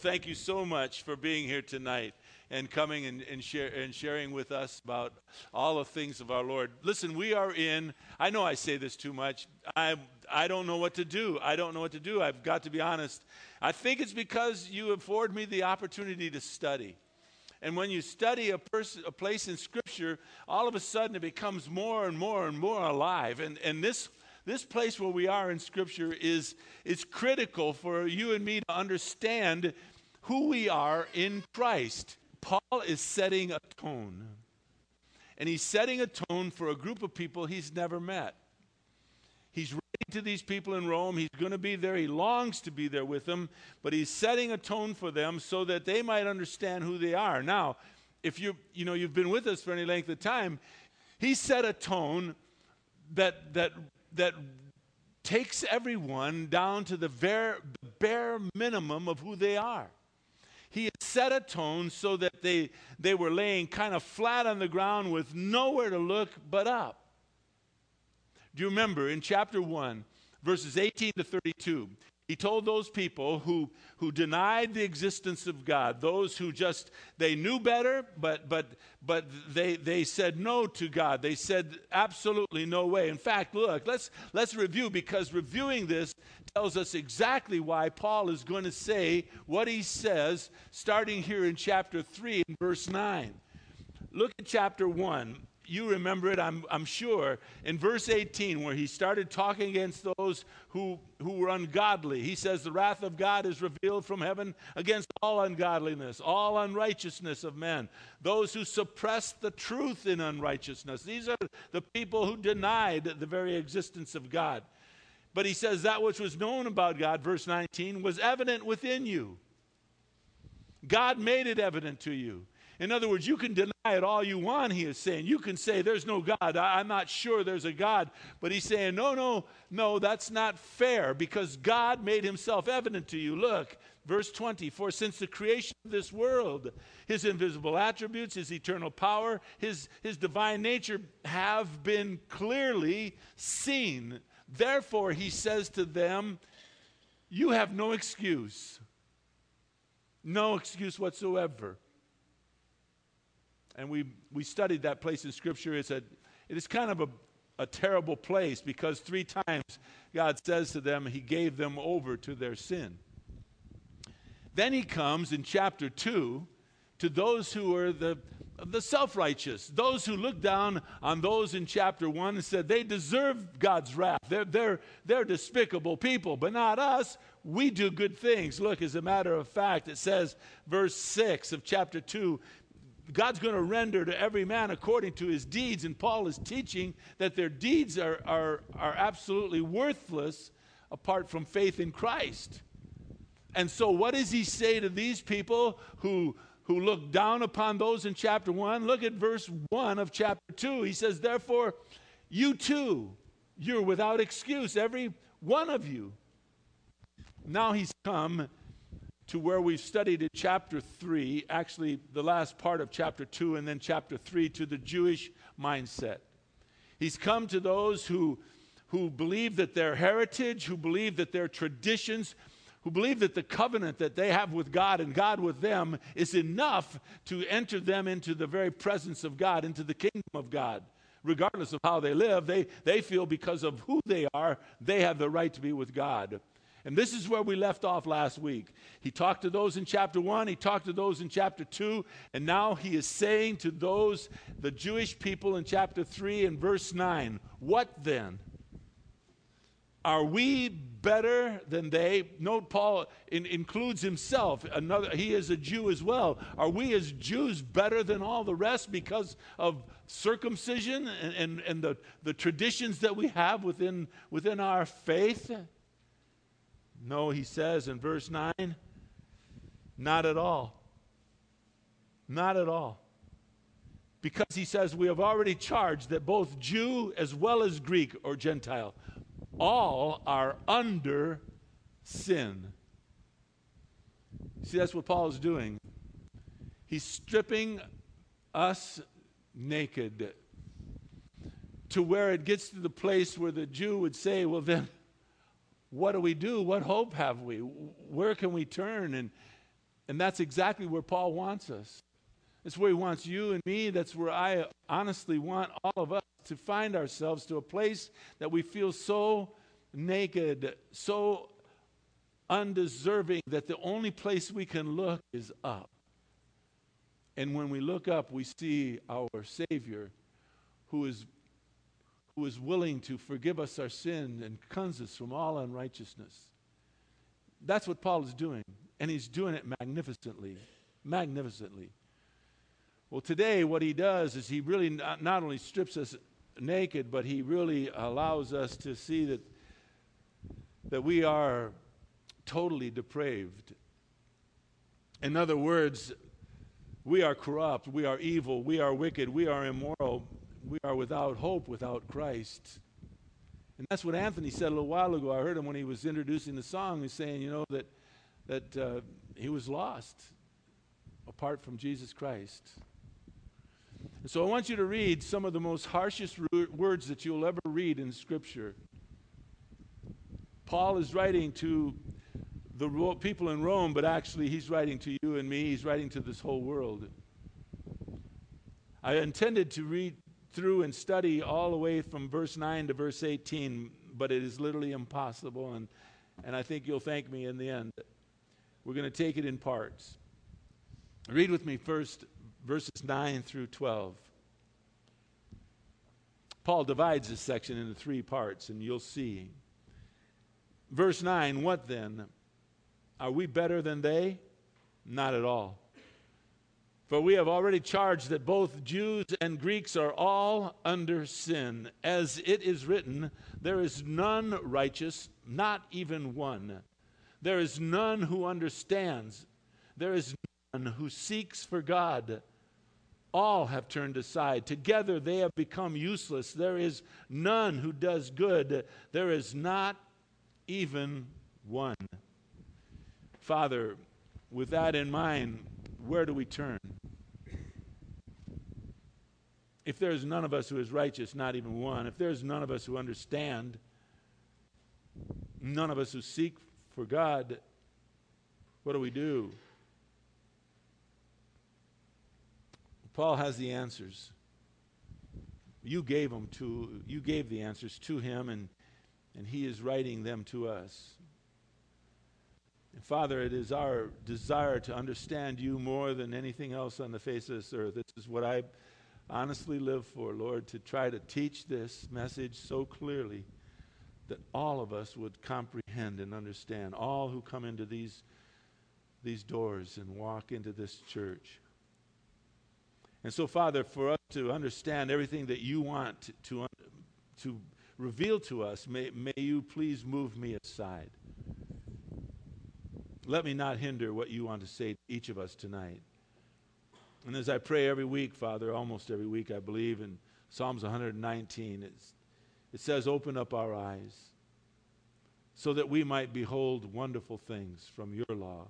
Thank you so much for being here tonight and coming and, and, share, and sharing with us about all the things of our Lord. Listen, we are in, I know I say this too much. I, I don't know what to do. I don't know what to do. I've got to be honest. I think it's because you afford me the opportunity to study. And when you study a, person, a place in Scripture, all of a sudden it becomes more and more and more alive. And, and this this place where we are in Scripture is, is critical for you and me to understand who we are in Christ. Paul is setting a tone. And he's setting a tone for a group of people he's never met. He's writing to these people in Rome. He's going to be there. He longs to be there with them, but he's setting a tone for them so that they might understand who they are. Now, if you you know you've been with us for any length of time, he set a tone that that that takes everyone down to the bare, bare minimum of who they are. He had set a tone so that they, they were laying kind of flat on the ground with nowhere to look but up. Do you remember in chapter 1, verses 18 to 32? He told those people who, who denied the existence of God, those who just, they knew better, but, but, but they, they said no to God. They said absolutely no way. In fact, look, let's, let's review because reviewing this tells us exactly why Paul is going to say what he says starting here in chapter 3 and verse 9. Look at chapter 1 you remember it, I'm, I'm sure, in verse 18, where he started talking against those who, who were ungodly. He says, The wrath of God is revealed from heaven against all ungodliness, all unrighteousness of men, those who suppress the truth in unrighteousness. These are the people who denied the very existence of God. But he says, That which was known about God, verse 19, was evident within you. God made it evident to you. In other words, you can deny it all you want, he is saying. You can say, There's no God. I, am not sure there's a God. But he's saying, No, no, no, that's not fair because God made himself evident to you. Look, verse 20 For since the creation of this world, his invisible attributes, his eternal power, his, his divine nature have been clearly seen. Therefore, he says to them, You have no excuse. No excuse whatsoever and we, we studied that place in Scripture. It's a, it is kind of a, a terrible place because three times God says to them, He gave them over to their sin. Then He comes in chapter 2 to those who are the, the self righteous, those who look down on those in chapter 1 and said they deserve God's wrath. They're, they're, they're despicable people, but not us. We do good things. Look, as a matter of fact, it says, verse 6 of chapter 2 God's going to render to every man according to his deeds. And Paul is teaching that their deeds are, are, are absolutely worthless apart from faith in Christ. And so, what does he say to these people who, who look down upon those in chapter 1? Look at verse 1 of chapter 2. He says, Therefore, you too, you're without excuse, every one of you. Now he's come to where we've studied in chapter 3, actually the last part of chapter 2 and then chapter 3 to the Jewish mindset. He's come to those who, who believe that their heritage, who believe that their traditions, who believe that the covenant that they have with God and God with them is enough to enter them into the very presence of God, into the kingdom of God. Regardless of how they live, they, they feel because of who they are, they have the right to be with God. And this is where we left off last week. He talked to those in chapter 1, he talked to those in chapter 2, and now he is saying to those, the Jewish people in chapter 3 and verse 9, What then? Are we better than they? Note Paul in, includes himself. Another, he is a Jew as well. Are we as Jews better than all the rest because of circumcision and, and, and the, the traditions that we have within, within our faith? No, he says in verse 9, not at all. Not at all. Because he says, we have already charged that both Jew as well as Greek or Gentile, all are under sin. See, that's what Paul is doing. He's stripping us naked to where it gets to the place where the Jew would say, well, then what do we do? What hope have we? Where can we turn? And, And that's exactly where Paul wants us. That's where he wants you and me. That's where I honestly want all of us to find ourselves to a place that we feel so naked, so undeserving that the only place we can look is up. And when we look up, we see our Savior who is, who is willing to forgive us our sin and cleanse us from all unrighteousness. That's what Paul is doing, and he's doing it magnificently. Magnificently. Well, today, what he does is he really not, not only strips us naked, but he really allows us to see that, that we are totally depraved. In other words, we are corrupt, we are evil, we are wicked, we are immoral, we are without hope without Christ. And that's what Anthony said a little while ago. I heard him when he was introducing the song. He's saying, you know, that, that uh, he was lost apart from Jesus Christ. And so I want you to read some of the most harshest words that you'll ever read in Scripture. Paul is writing to the people in Rome, but actually he's writing to you and me. He's writing to this whole world. I intended to read through and study all the way from verse 9 to verse 18, but it is literally impossible, and, and I think you'll thank me in the end. We're going to take it in parts. Read with me first verses 9 through 12. Paul divides this section into three parts, and you'll see. Verse 9 What then? Are we better than they? Not at all. For we have already charged that both Jews and Greeks are all under sin. As it is written, there is none righteous, not even one. There is none who understands. There is none who seeks for God. All have turned aside. Together they have become useless. There is none who does good. There is not even one. Father, with that in mind, where do we turn? If there's none of us who is righteous, not even one, if there's none of us who understand, none of us who seek for God, what do we do? Paul has the answers. You gave them to you gave the answers to him and and he is writing them to us. And Father, it is our desire to understand you more than anything else on the face of this earth. This is what I honestly live for, Lord, to try to teach this message so clearly that all of us would comprehend and understand, all who come into these, these doors and walk into this church. And so, Father, for us to understand everything that you want to, to reveal to us, may, may you please move me aside. Let me not hinder what you want to say to each of us tonight. And as I pray every week, Father, almost every week, I believe in Psalms 119, it says, Open up our eyes so that we might behold wonderful things from your law.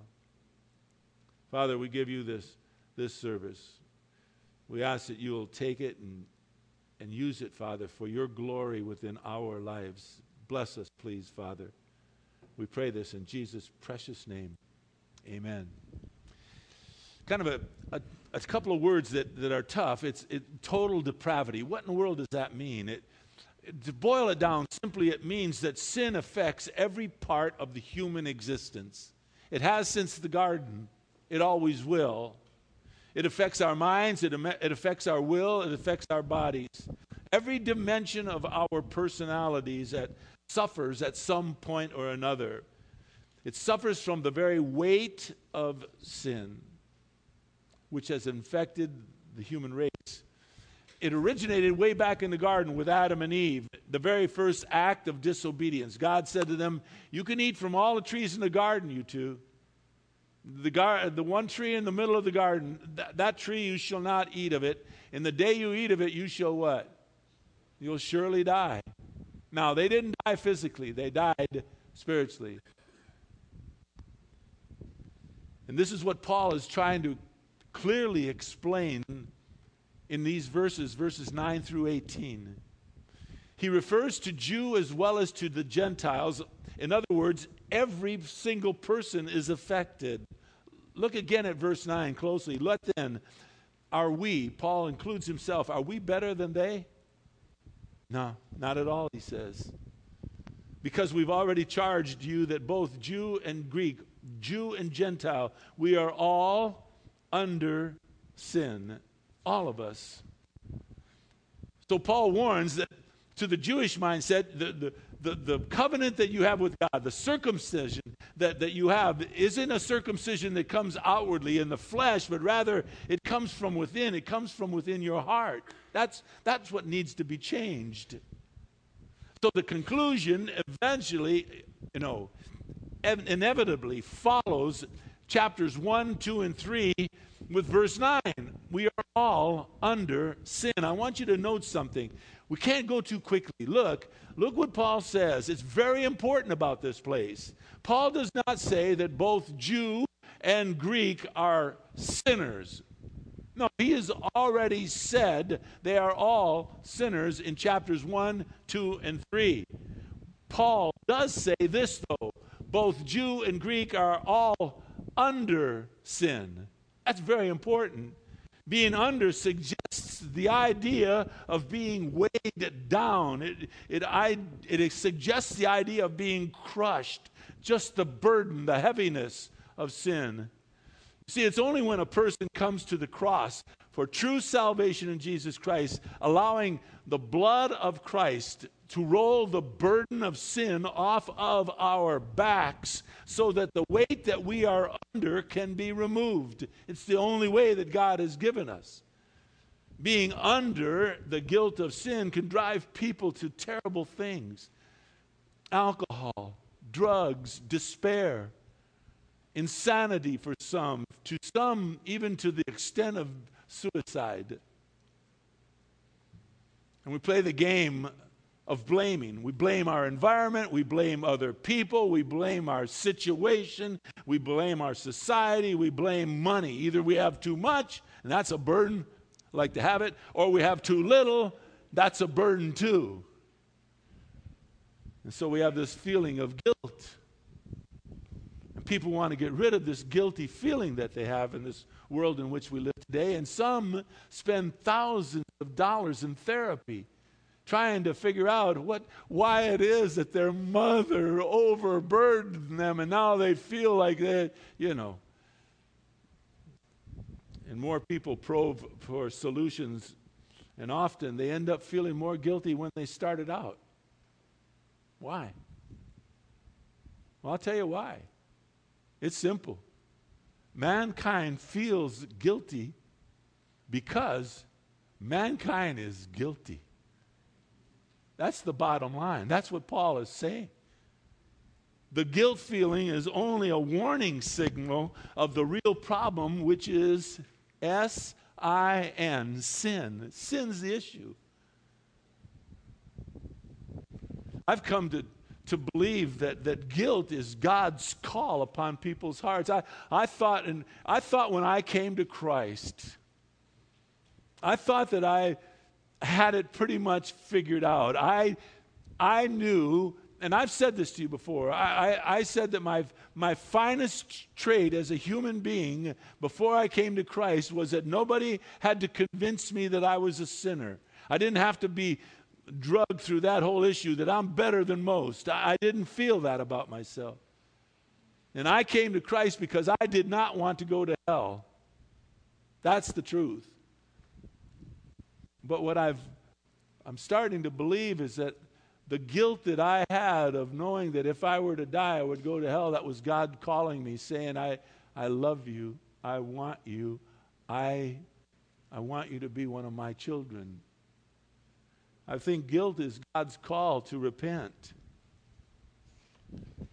Father, we give you this, this service. We ask that you will take it and, and use it, Father, for your glory within our lives. Bless us, please, Father. We pray this in Jesus' precious name. Amen. Kind of a, a, a couple of words that, that are tough. It's it, total depravity. What in the world does that mean? It, it, to boil it down, simply it means that sin affects every part of the human existence. It has since the garden, it always will. It affects our minds, it, it affects our will, it affects our bodies. Every dimension of our personalities at suffers at some point or another. It suffers from the very weight of sin, which has infected the human race. It originated way back in the garden with Adam and Eve, the very first act of disobedience. God said to them, You can eat from all the trees in the garden, you two. The, gar- the one tree in the middle of the garden, th- that tree you shall not eat of it. And the day you eat of it, you shall what? You'll surely die. Now, they didn't die physically, they died spiritually. And this is what Paul is trying to clearly explain in these verses, verses 9 through 18. He refers to Jew as well as to the Gentiles. In other words, every single person is affected. Look again at verse 9 closely. Let then, are we, Paul includes himself, are we better than they? No, not at all, he says. Because we've already charged you that both Jew and Greek, Jew and Gentile, we are all under sin. All of us. So Paul warns that to the Jewish mindset, the, the, the, the covenant that you have with God, the circumcision that, that you have, isn't a circumcision that comes outwardly in the flesh, but rather it comes from within. It comes from within your heart. That's, that's what needs to be changed. So the conclusion eventually, you know, inevitably follows chapters 1, 2, and 3 with verse 9. We are all under sin. I want you to note something. We can't go too quickly. Look, look what Paul says. It's very important about this place. Paul does not say that both Jew and Greek are sinners. No, he has already said they are all sinners in chapters 1, 2, and 3. Paul does say this, though both Jew and Greek are all under sin. That's very important. Being under suggests the idea of being weighed down. It, it, it suggests the idea of being crushed, just the burden, the heaviness of sin. See, it's only when a person comes to the cross for true salvation in Jesus Christ, allowing the blood of Christ to roll the burden of sin off of our backs so that the weight that we are under can be removed. It's the only way that God has given us. Being under the guilt of sin can drive people to terrible things alcohol, drugs, despair, insanity for some, to some, even to the extent of suicide. And we play the game of blaming. We blame our environment, we blame other people, we blame our situation, we blame our society, we blame money. Either we have too much, and that's a burden, like to have it, or we have too little, that's a burden too. And so we have this feeling of guilt. And people want to get rid of this guilty feeling that they have and this world in which we live today. And some spend thousands of dollars in therapy trying to figure out what, why it is that their mother overburdened them and now they feel like that, you know. And more people probe for solutions, and often they end up feeling more guilty when they started out. Why? Well, I'll tell you why. It's simple. Mankind feels guilty because mankind is guilty. That's the bottom line. That's what Paul is saying. The guilt feeling is only a warning signal of the real problem, which is S I N, sin. Sin's the issue. I've come to, to believe that, that guilt is God's call upon people's hearts. I, I, thought and I thought when I came to Christ, I thought that I had it pretty much figured out. I, I knew, and I've said this to you before, I, I, I said that my, my finest trait as a human being before I came to Christ was that nobody had to convince me that I was a sinner. I didn't have to be drugged through that whole issue that I'm better than most. I, I didn't feel that about myself. And I came to Christ because I did not want to go to hell. That's the truth. But what I've, I'm starting to believe is that the guilt that I had of knowing that if I were to die, I would go to hell, that was God calling me, saying, I, I love you. I want you. I, I want you to be one of my children. I think guilt is God's call to repent.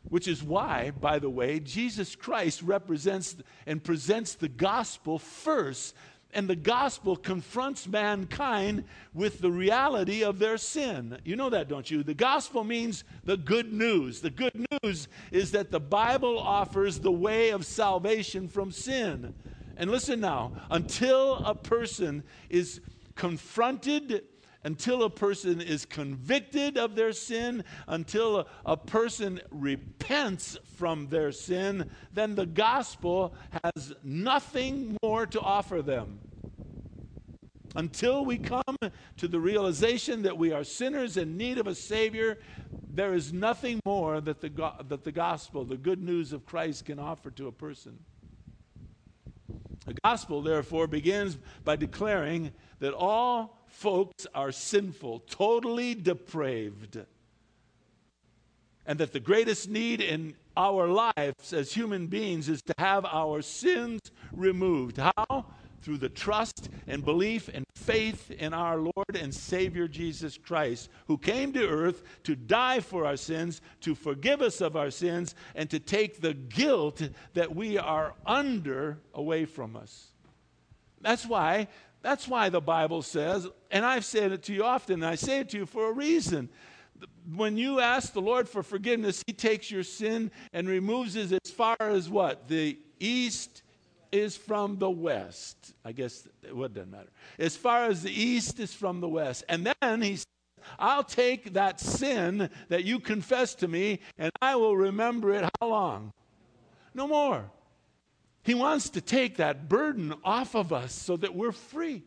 Which is why, by the way, Jesus Christ represents and presents the gospel first and the gospel confronts mankind with the reality of their sin. You know that, don't you? The gospel means the good news. The good news is that the Bible offers the way of salvation from sin. And listen now, until a person is confronted until a person is convicted of their sin, until a, a, person repents from their sin, then the gospel has nothing more to offer them. Until we come to the realization that we are sinners in need of a Savior, there is nothing more that the, that the gospel, the good news of Christ, can offer to a person. The gospel, therefore, begins by declaring that all folks are sinful, totally depraved, and that the greatest need in our lives as human beings is to have our sins removed. How? through the trust and belief and faith in our Lord and Savior Jesus Christ, who came to earth to die for our sins, to forgive us of our sins, and to take the guilt that we are under away from us. That's why. That's why the Bible says, and I've said it to you often, and I say it to you for a reason when you ask the Lord for forgiveness, He takes your sin and removes it as far as what? The east is from the west. I guess it doesn't matter. As far as the east is from the west. And then he says, I'll take that sin that you confess to me and I will remember it how long? No more. He wants to take that burden off of us so that we're free.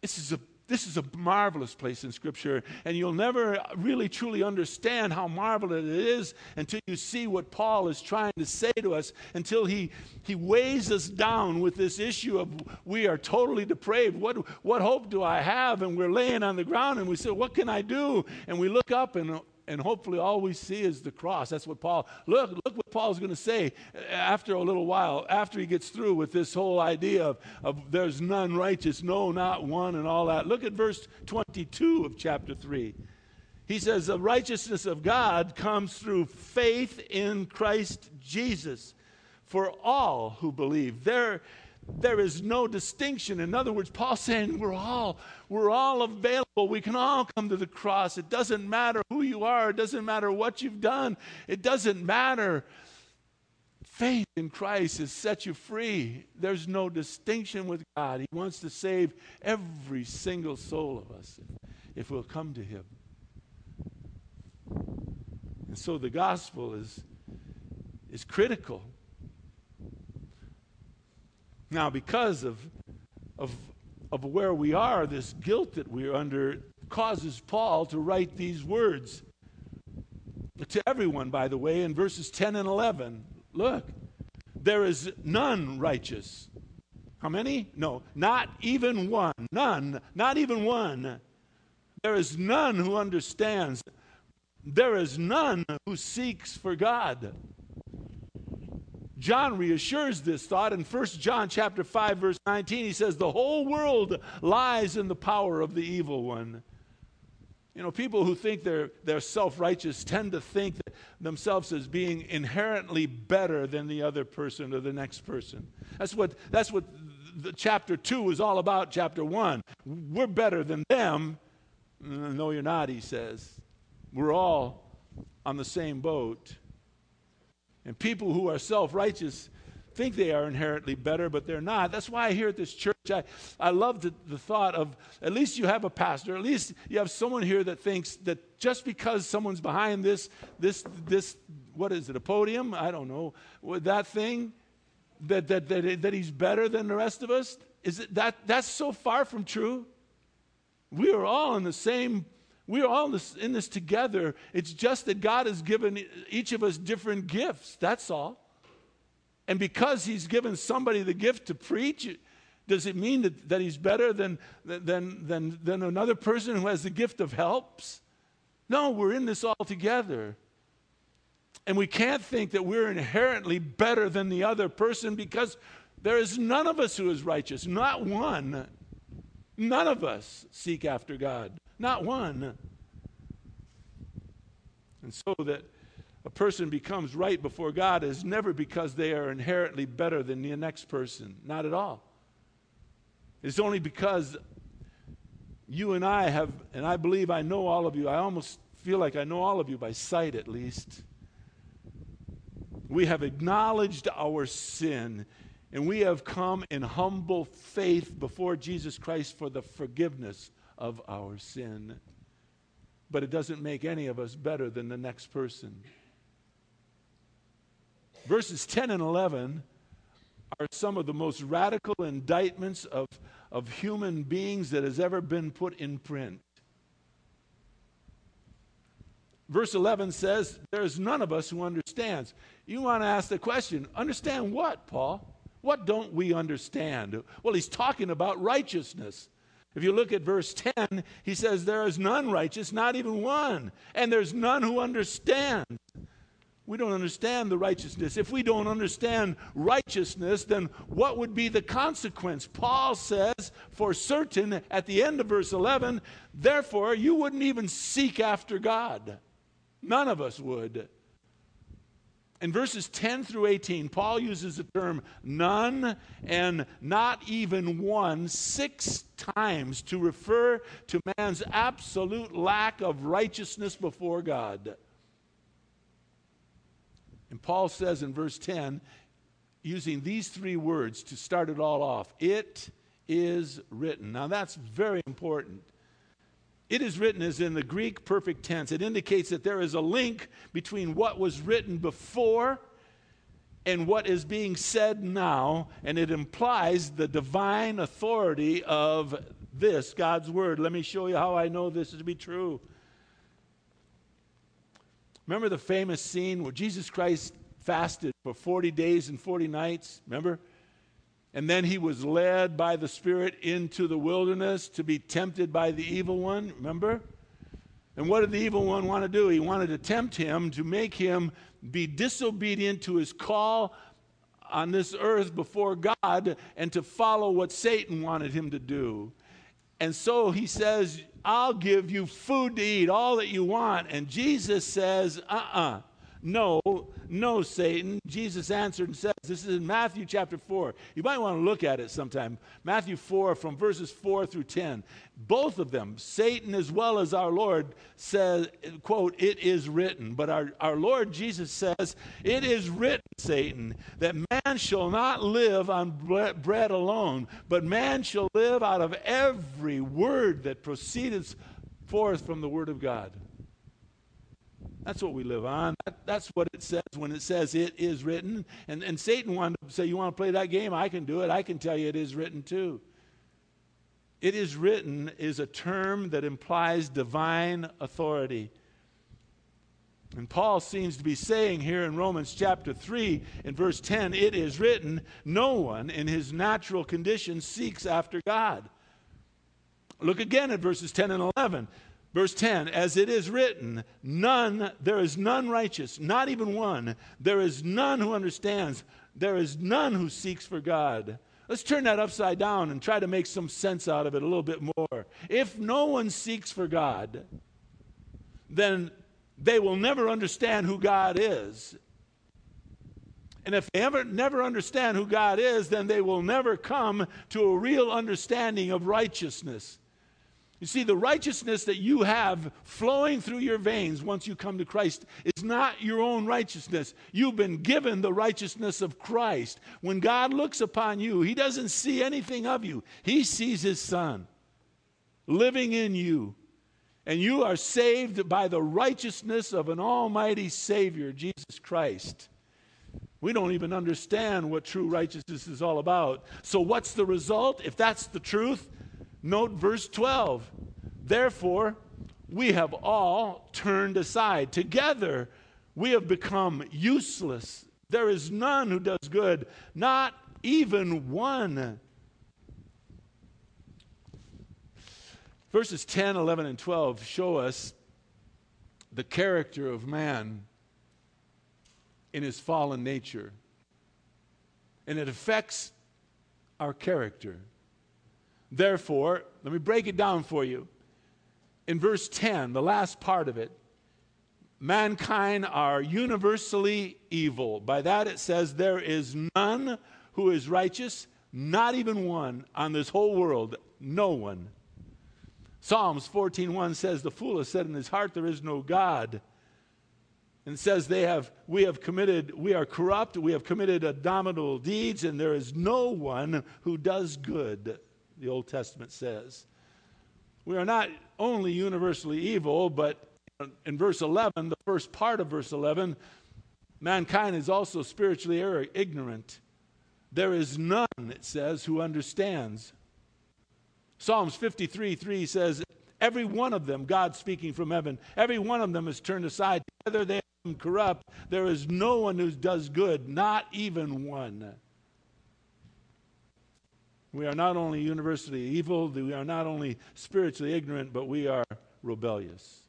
This is a this is a marvelous place in Scripture, and you'll never really truly understand how marvelous it is until you see what Paul is trying to say to us, until he, he weighs us down with this issue of we are totally depraved. What, what hope do I have? And we're laying on the ground and we say, What can I do? And we look up and and hopefully all we see is the cross. That's what Paul, look, look what Paul's going to say after a little while, after he gets through with this whole idea of, of there's none righteous, no, not one, and all that. Look at verse 22 of chapter 3. He says, The righteousness of God comes through faith in Christ Jesus for all who believe. There, there is no distinction. In other words, Paul's saying we're all we're all available. We can all come to the cross. It doesn't matter who you are, it doesn't matter what you've done. It doesn't matter. Faith in Christ has set you free. There's no distinction with God. He wants to save every single soul of us if, we'll come to him. And so the gospel is is critical now, because of, of, of where we are, this guilt that we're under causes Paul to write these words to everyone, by the way, in verses 10 and 11. Look, there is none righteous. How many? No, not even one. None, not even one. There is none who understands. There is none who seeks for God. John reassures this thought in 1 John chapter 5 verse 19 he says the whole world lies in the power of the evil one. You know, people who think they're, they're self-righteous tend to think themselves as being inherently better than the other person or the next person. That's what, that's what the chapter 2 is all about, chapter 1. We're better than them. No, you're not, he says. We're all on the same boat. And people who are self righteous think they are inherently better, but they're not. That's why here at this church, I, I love the, the thought of at least you have a pastor, at least you have someone here that thinks that just because someone's behind this, this, this, what is it, a podium? I don't know, that thing, that, that, that, that he's better than the rest of us. Is it that, that's so far from true. We are all in the same we're all in this, together. It's just that God has given each of us different gifts. That's all. And because He's given somebody the gift to preach, does it mean that, that He's better than, than, than, than another person who has the gift of helps? No, we're in this all together. And we can't think that we're inherently better than the other person because there is none of us who is righteous, not one. None of us seek after God. Not one. And so that a person becomes right before God is never because they are inherently better than the next person. Not at all. It's only because you and I have, and I believe I know all of you, I almost feel like I know all of you by sight at least. We have acknowledged our sin and we have come in humble faith before Jesus Christ for the forgiveness of our sin. But it doesn't make any of us better than the next person. Verses 10 and 11 are some of the most radical indictments of, of human beings that has ever been put in print. Verse 11 says, There's none of us who understands. You want to ask the question, understand what, Paul? What don't we understand? Well, he's talking about righteousness. If you look at verse 10, he says, There is none righteous, not even one, and there's none who understands. We don't understand the righteousness. If we don't understand righteousness, then what would be the consequence? Paul says, for certain, at the end of verse 11, therefore you wouldn't even seek after God. None of us would. In verses 10 through 18, Paul uses the term none and not even one six times to refer to man's absolute lack of righteousness before God. And Paul says in verse 10, using these three words to start it all off, it is written. Now that's very important. It is written as in the Greek perfect tense. It indicates that there is a link between what was written before and what is being said now, and it implies the divine authority of this, God's Word. Let me show you how I know this to be true. Remember the famous scene where Jesus Christ fasted for 40 days and 40 nights? Remember? And then he was led by the Spirit into the wilderness to be tempted by the evil one. Remember? And what did the evil one want to do? He wanted to tempt him to make him be disobedient to his call on this earth before God and to follow what Satan wanted him to do. And so he says, I'll give you food to eat, all that you want. And Jesus says, uh uh-uh. uh no, no, Satan. Jesus answered and says, This is in Matthew chapter 4. You might want to look at it sometime. Matthew 4, from verses 4 through 10. Both of them, Satan as well as our Lord, says, quote, It is written. But our, our Lord Jesus says, It is written, Satan, that man shall not live on bread alone, but man shall live out of every word that proceedeth forth from the Word of God. That's what we live on. That, that's what it says when it says it is written. And, and Satan wanted to say, You want to play that game? I can do it. I can tell you it is written too. It is written is a term that implies divine authority. And Paul seems to be saying here in Romans chapter 3, in verse 10, it is written, no one in his natural condition seeks after God. Look again at verses 10 and 11. Verse 10 As it is written, none, there is none righteous, not even one. There is none who understands. There is none who seeks for God. Let's turn that upside down and try to make some sense out of it a little bit more. If no one seeks for God, then they will never understand who God is. And if they ever never understand who God is, then they will never come to a real understanding of righteousness. You see, the righteousness that you have flowing through your veins once you come to Christ is not your own righteousness. You've been given the righteousness of Christ. When God looks upon you, He doesn't see anything of you, He sees His Son living in you. And you are saved by the righteousness of an almighty Savior, Jesus Christ. We don't even understand what true righteousness is all about. So, what's the result? If that's the truth, Note verse 12. Therefore, we have all turned aside. Together, we have become useless. There is none who does good, not even one. Verses 10, 11, and 12 show us the character of man in his fallen nature. And it affects our character. Therefore, let me break it down for you. In verse 10, the last part of it, mankind are universally evil. By that it says, There is none who is righteous, not even one on this whole world, no one. Psalms 14:1 says, The fool has said in his heart, There is no God. And says they have we have committed, we are corrupt, we have committed abominable deeds, and there is no one who does good the Old Testament says. we are not only universally evil, but in verse 11, the first part of verse 11, mankind is also spiritually er-, ignorant. There is none, it says, who understands. Psalms 53 3 says, Every one of them, God speaking from heaven, every one of them is turned aside. Together they are corrupt. There is no one who does good, not even one. We are not only universally evil, we are not only spiritually ignorant, but we are rebellious.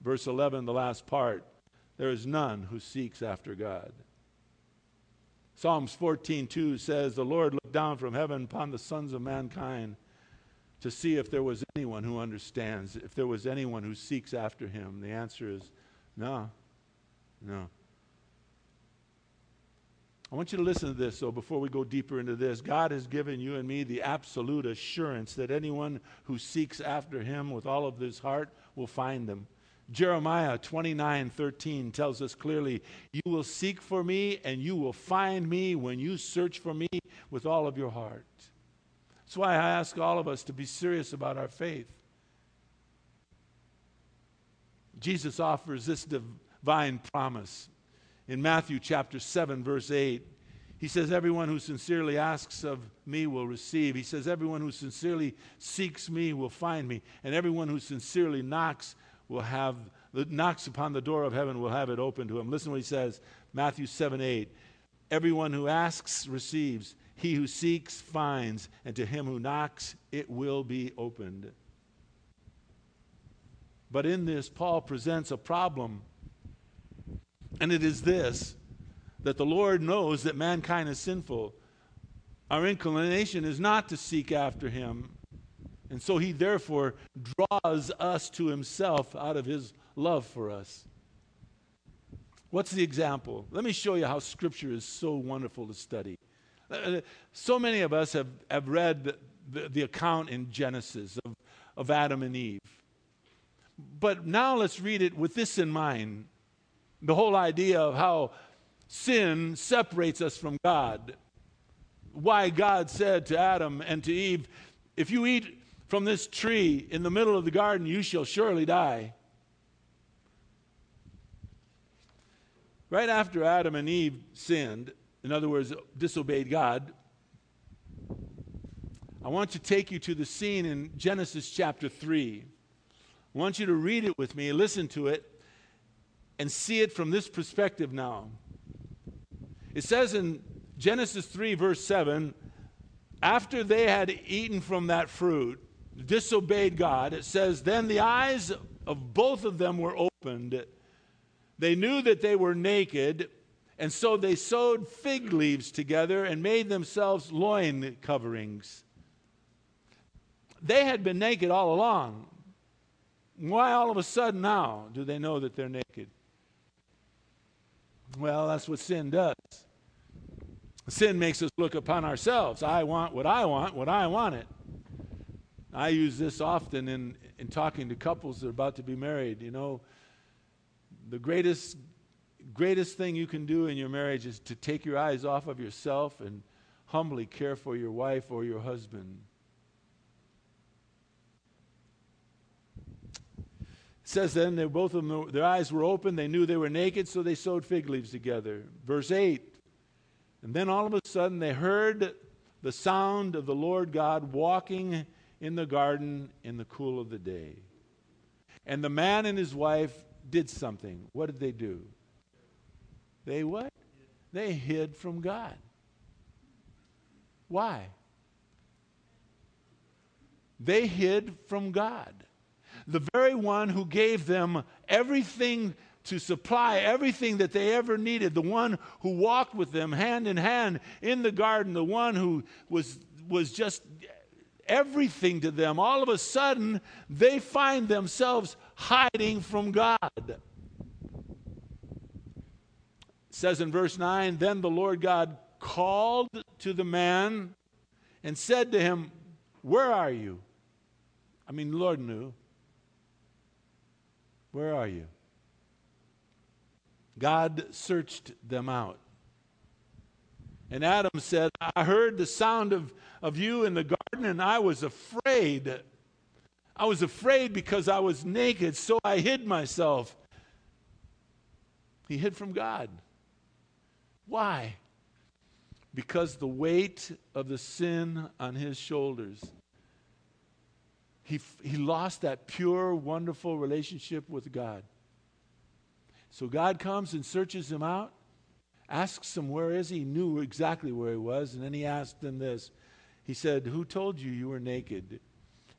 Verse 11, the last part there is none who seeks after God. Psalms 14:2 says, "The Lord looked down from heaven upon the sons of mankind to see if there was anyone who understands, if there was anyone who seeks after him." The answer is no. No. I want you to listen to this, so before we go deeper into this, God has given you and me the absolute assurance that anyone who seeks after him with all of his heart will find them. Jeremiah 29 13 tells us clearly, You will seek for me and you will find me when you search for me with all of your heart. That's why I ask all of us to be serious about our faith. Jesus offers this divine promise in Matthew chapter 7, verse 8. He says, Everyone who sincerely asks of me will receive. He says, Everyone who sincerely seeks me will find me. And everyone who sincerely knocks will have, knocks upon the door of heaven will have it open to him. Listen what he says Matthew 7 8. Everyone who asks receives. He who seeks finds. And to him who knocks, it will be opened. But in this, Paul presents a problem and it is this that the Lord knows that mankind is sinful. Our inclination is not to seek after him. And so he therefore draws us to himself out of his love for us. What's the example? Let me show you how Scripture is so wonderful to study. Uh, so many of us have, have read the, the, the account in Genesis of, of Adam and Eve. But now let's read it with this in mind the whole idea of how sin separates us from God. Why God said to Adam and to Eve, If you eat from this tree in the middle of the garden, you shall surely die. Right after Adam and Eve sinned, in other words, disobeyed God, I want to take you to the scene in Genesis chapter 3. I want you to read it with me, listen to it, and see it from this perspective now. It says in Genesis 3, verse 7, after they had eaten from that fruit, disobeyed God, it says, Then the eyes of both of them were opened. They knew that they were naked, and so they sewed fig leaves together and made themselves loin coverings. They had been naked all along. Why all of a sudden now do they know that they're naked? Well, that's what sin does. Sin makes us look upon ourselves. I want what I want, what I want it. I use this often in, in talking to couples that are about to be married. You know, the greatest, greatest thing you can do in your marriage is to take your eyes off of yourself and humbly care for your wife or your husband. Says then they both of them their eyes were open they knew they were naked so they sewed fig leaves together. Verse 8 and then all of a sudden they heard the sound of the lord god walking in the garden in the cool of the day. And the man and his wife did something. What did they do? They what? They hid from god. Why? They hid from god the very one who gave them everything to supply everything that they ever needed, the one who walked with them hand in hand in the garden, the one who was, was just everything to them, all of a sudden they find themselves hiding from God. It says in verse 9 Then the Lord God called to the man and said to him, Where are you? I mean, Lord knew. Where are you? God searched them out. And Adam said, I heard the sound of, of you in the garden, and I was afraid. I was afraid because I was naked, so I hid myself. He hid from God. Why? Because the weight of the sin on his shoulders. He, he lost that pure, wonderful relationship with God. So God comes and searches him out, asks him, Where is he? He knew exactly where he was. And then he asked him this He said, Who told you you were naked?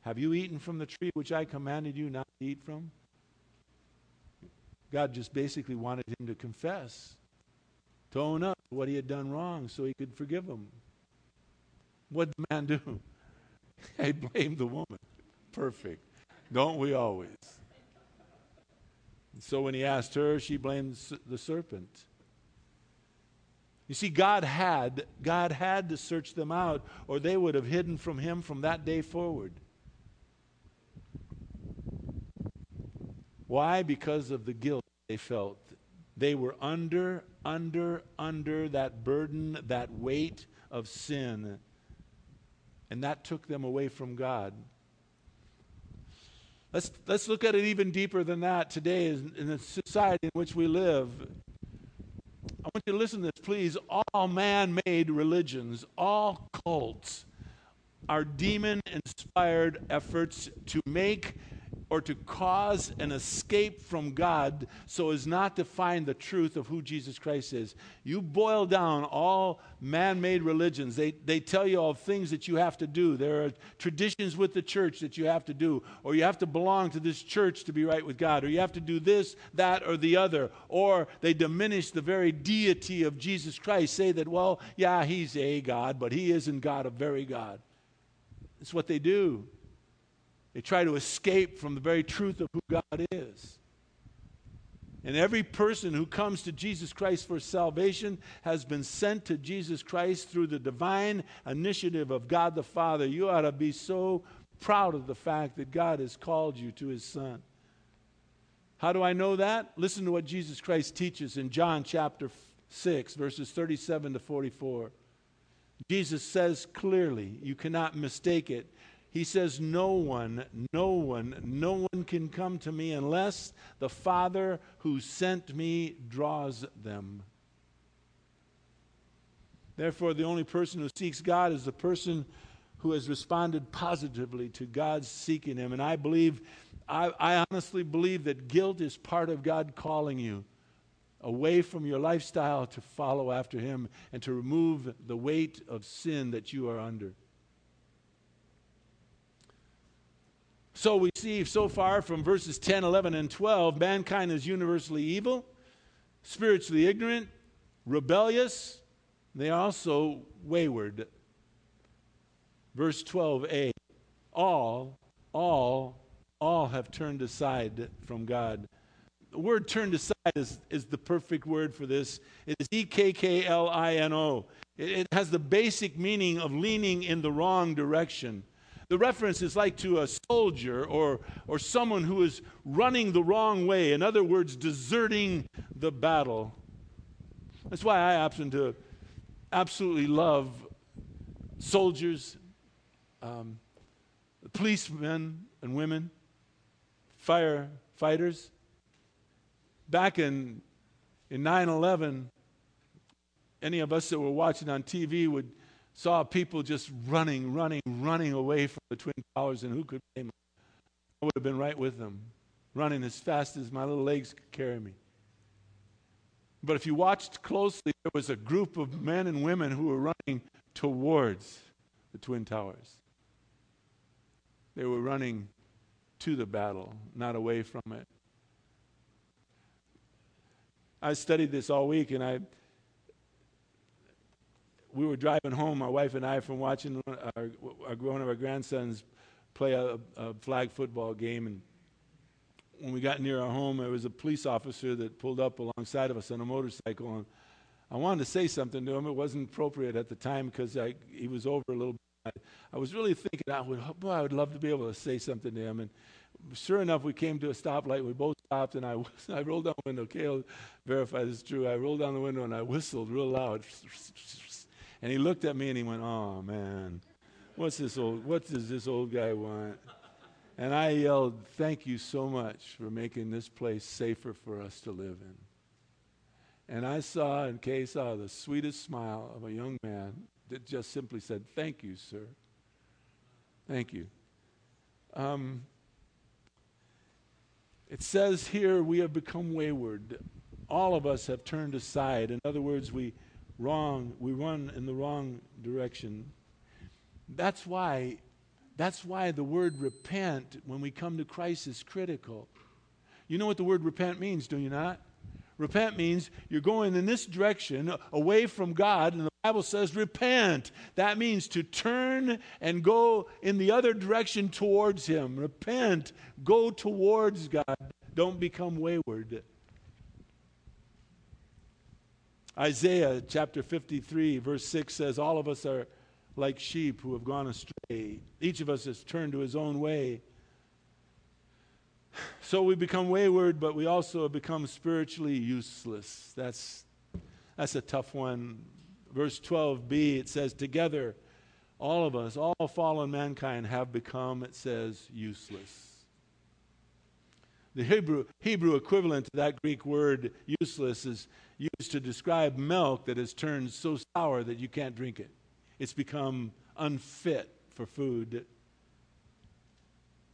Have you eaten from the tree which I commanded you not to eat from? God just basically wanted him to confess, to own up to what he had done wrong so he could forgive him. What did the man do? he blamed the woman. Perfect. Don't we always? so when he asked her, she blamed the serpent. You see, God had, God had to search them out, or they would have hidden from him from that day forward. Why? Because of the guilt they felt. They were under, under, under that burden, that weight of sin. And that took them away from God. Let's, let's look at it even deeper than that today in the society in which we live. I want you to listen to this, please. All man made religions, all cults, are demon inspired efforts to make or to cause an escape from God so as not to find the truth of who Jesus Christ is. You boil down all man made religions, they, they tell you all things that you have to do. There are traditions with the church that you have to do, or you have to belong to this church to be right with God, or you have to do this, that, or the other, or they diminish the very deity of Jesus Christ, say that, well, yeah, he's a God, but he isn't God, a very God. It's what they do. They try to escape from the very truth of who God is. And every person who comes to Jesus Christ for salvation has been sent to Jesus Christ through the divine initiative of God the Father. You ought to be so proud of the fact that God has called you to his Son. How do I know that? Listen to what Jesus Christ teaches in John chapter 6, verses 37 to 44. Jesus says clearly, you cannot mistake it. He says, No one, no one, no one can come to me unless the Father who sent me draws them. Therefore, the only person who seeks God is the person who has responded positively to God's seeking him. And I believe, I, I honestly believe that guilt is part of God calling you away from your lifestyle to follow after him and to remove the weight of sin that you are under. So we see so far from verses 10, 11, and 12 mankind is universally evil, spiritually ignorant, rebellious, they are also wayward. Verse 12a all, all, all have turned aside from God. The word turned aside is, is the perfect word for this. It is E K K L I N O. It has the basic meaning of leaning in the wrong direction. The reference is like to a soldier or, or someone who is running the wrong way. In other words, deserting the battle. That's why I happen to absolutely love soldiers, um, policemen and women, firefighters. Back in, in 9 11, any of us that were watching on TV would saw people just running, running, running away from the Twin Towers, and who could blame them? I would have been right with them, running as fast as my little legs could carry me. But if you watched closely, there was a group of men and women who were running towards the Twin Towers. They were running to the battle, not away from it. I studied this all week, and I we were driving home, my wife and I, from watching uh, our, our, one of our grandsons play a, a, flag football game. And when we got near our home, there was a police officer that pulled up alongside of us on a motorcycle. And I wanted to say something to him. It wasn't appropriate at the time because he was over a little bit. I, was really thinking, I would, boy, I would love to be able to say something to him. And sure enough, we came to a stoplight. We both stopped, and I, I rolled down the window. Kale verified it's true. I rolled down the window and I whistled real loud. And he looked at me and he went, Oh man, what's this old what does this old guy want? And I yelled, Thank you so much for making this place safer for us to live in. And I saw, and Kay saw, the sweetest smile of a young man that just simply said, Thank you, sir. Thank you. Um, it says here, we have become wayward. All of us have turned aside. In other words, we wrong, we run in the wrong direction. That's why that's why the word repent, when we come to Christ, is critical. You know what the word repent means, do you not? Repent means you're going in this direction away from God, and the Bible says repent. That means to turn and go in the other direction towards Him. Repent, go towards God. Don't become wayward. Isaiah chapter 53, verse 6 says, All of us are like sheep who have gone astray. Each of us has turned to his own way. So we become wayward, but we also become spiritually useless. That's, that's a tough one. Verse 12b, it says, Together, all of us, all fallen mankind have become, it says, useless. The Hebrew, Hebrew equivalent to that Greek word useless is used to describe milk that has turned so sour that you can't drink it it's become unfit for food.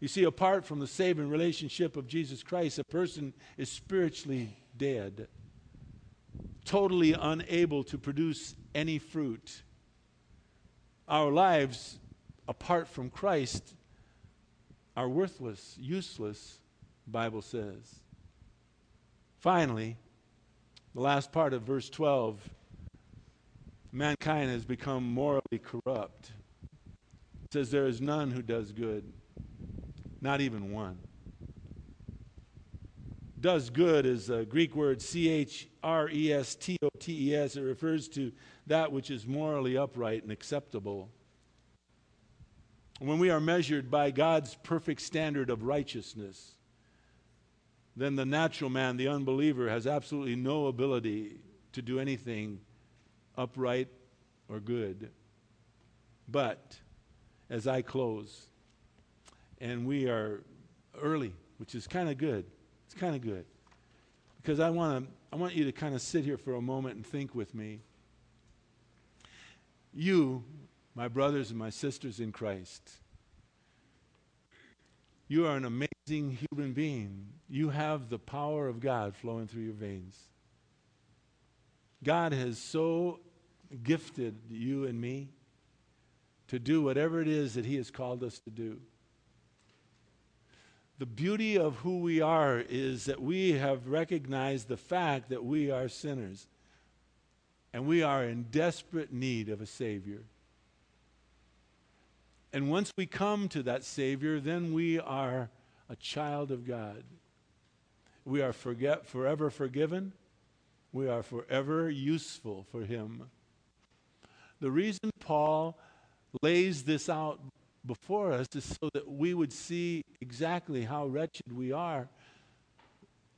You see, apart from the saving relationship of Jesus Christ, a person is spiritually dead, totally unable to produce any fruit. Our lives, apart from Christ, are worthless, useless, Bible says. Finally, the last part of verse 12 mankind has become morally corrupt. It says, There is none who does good, not even one. Does good is a Greek word C H R E S T O T E S. It refers to that which is morally upright and acceptable. When we are measured by God's perfect standard of righteousness, then the natural man, the unbeliever, has absolutely no ability to do anything upright, or good. But as I close, and we are early, which is kind of good. It's kind of good. Because I want to I want you to kind of sit here for a moment and think with me. You, my brothers and my sisters in Christ, you are an amazing human being. You have the power of God flowing through your veins. God has so gifted you and me to do whatever it is that He has called us to do. The beauty of who we are is that we have recognized the fact that we are sinners and we are in desperate need of a Savior. And once we come to that Savior, then we are a child of God. We are forget, forever forgiven. We are forever useful for Him. The reason Paul lays this out before us is so that we would see exactly how wretched we are,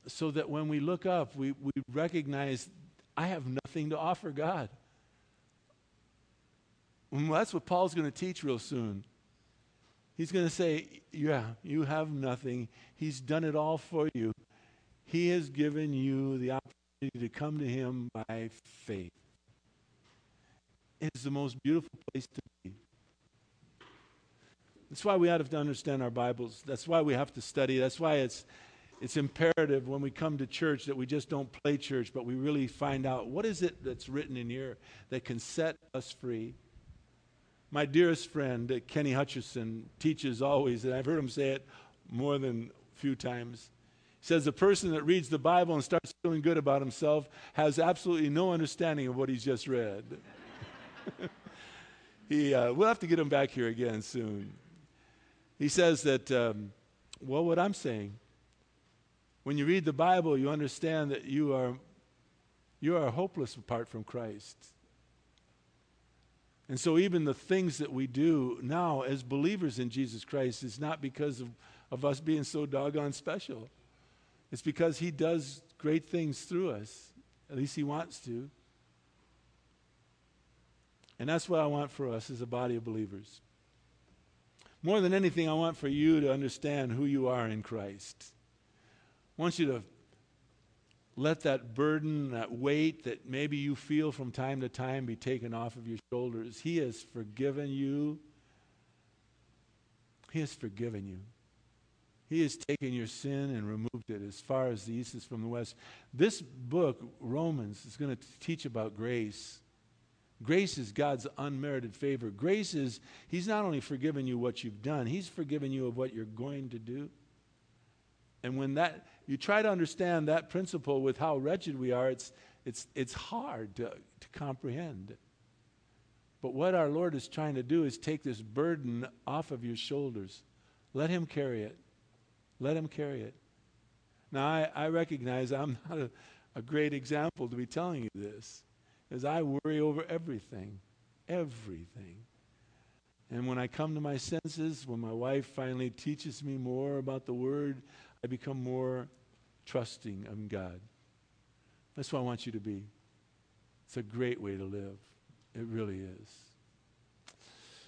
so that when we look up, we, we recognize I have nothing to offer God. Well, that's what Paul's going to teach real soon. He's going to say, Yeah, you have nothing. He's done it all for you. He has given you the opportunity to come to Him by faith It's the most beautiful place to be. That's why we have to understand our Bibles. That's why we have to study. That's why it's, it's imperative when we come to church that we just don't play church, but we really find out what is it that's written in here that can set us free. My dearest friend, uh, Kenny Hutchison, teaches always, and I've heard him say it more than a few times. Says the person that reads the Bible and starts feeling good about himself has absolutely no understanding of what he's just read. he, uh, we'll have to get him back here again soon. He says that, um, well, what I'm saying, when you read the Bible, you understand that you are, you are hopeless apart from Christ. And so, even the things that we do now as believers in Jesus Christ is not because of, of us being so doggone special. It's because He does great things through us. At least He wants to. And that's what I want for us as a body of believers. More than anything, I want for you to understand who you are in Christ. I want you to let that burden, that weight that maybe you feel from time to time be taken off of your shoulders. He has forgiven you. He has forgiven you. He has taken your sin and removed it as far as the east is from the west. This book, Romans, is going to teach about grace. Grace is God's unmerited favor. Grace is, He's not only forgiven you what you've done, He's forgiven you of what you're going to do. And when that, you try to understand that principle with how wretched we are, it's, it's, it's hard to, to comprehend. But what our Lord is trying to do is take this burden off of your shoulders. Let Him carry it. Let Him carry it. Now, I, I recognize I'm not a, a great example to be telling you this is I worry over everything. Everything. And when I come to my senses, when my wife finally teaches me more about the Word, I become more trusting of God. That's what I want you to be. It's a great way to live. It really is.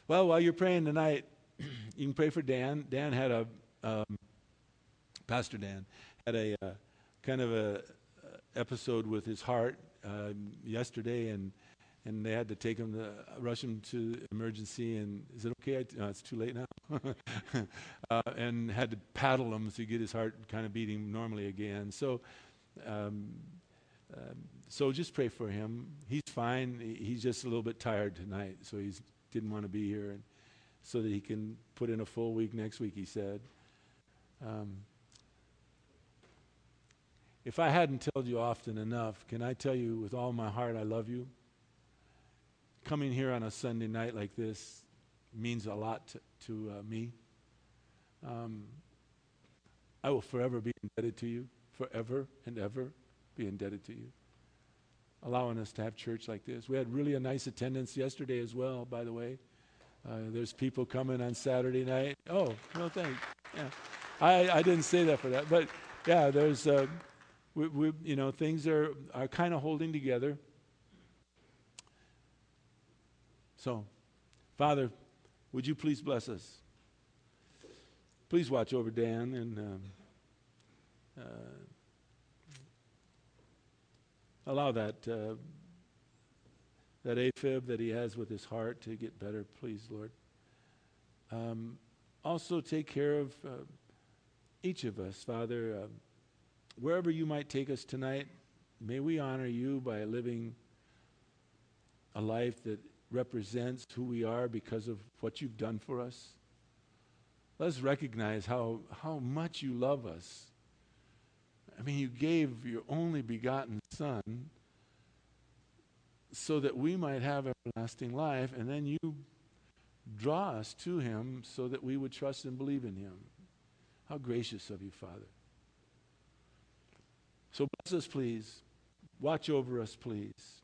Well, while you're praying tonight, you can pray for Dan. Dan had a, um, Pastor Dan, had a uh, kind of a uh, episode with his heart uh, yesterday, and and they had to take him to rush him to emergency. And is it okay? no, it's too late now. uh, and had to paddle him to get his heart kind of beating normally again. So. Um, um, so just pray for him. He's fine. He's just a little bit tired tonight, so he didn't want to be here, and so that he can put in a full week next week. He said. Um, if I hadn't told you often enough, can I tell you with all my heart I love you? Coming here on a Sunday night like this means a lot to, to uh, me. Um, I will forever be indebted to you, forever and ever be indebted to you. Allowing us to have church like this. We had really a nice attendance yesterday as well, by the way. Uh, there's people coming on Saturday night. Oh, no thanks. Yeah. I, I didn't say that for that. But yeah, there's. Uh, we, we, you know, things are, are kind of holding together. So, Father, would you please bless us? Please watch over Dan and um, uh, allow that uh, that AFib that he has with his heart to get better, please, Lord. Um, also, take care of uh, each of us, Father. Wherever you might take us tonight, may we honor you by living a life that represents who we are because of what you've done for us. Let's recognize how, how much you love us. I mean, you gave your only begotten Son so that we might have everlasting life, and then you draw us to him so that we would trust and believe in him. How gracious of you, Father. So bless us, please. Watch over us, please.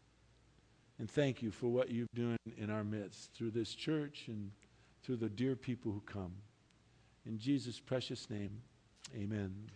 And thank you for what you've done in our midst through this church and through the dear people who come. In Jesus' precious name, amen.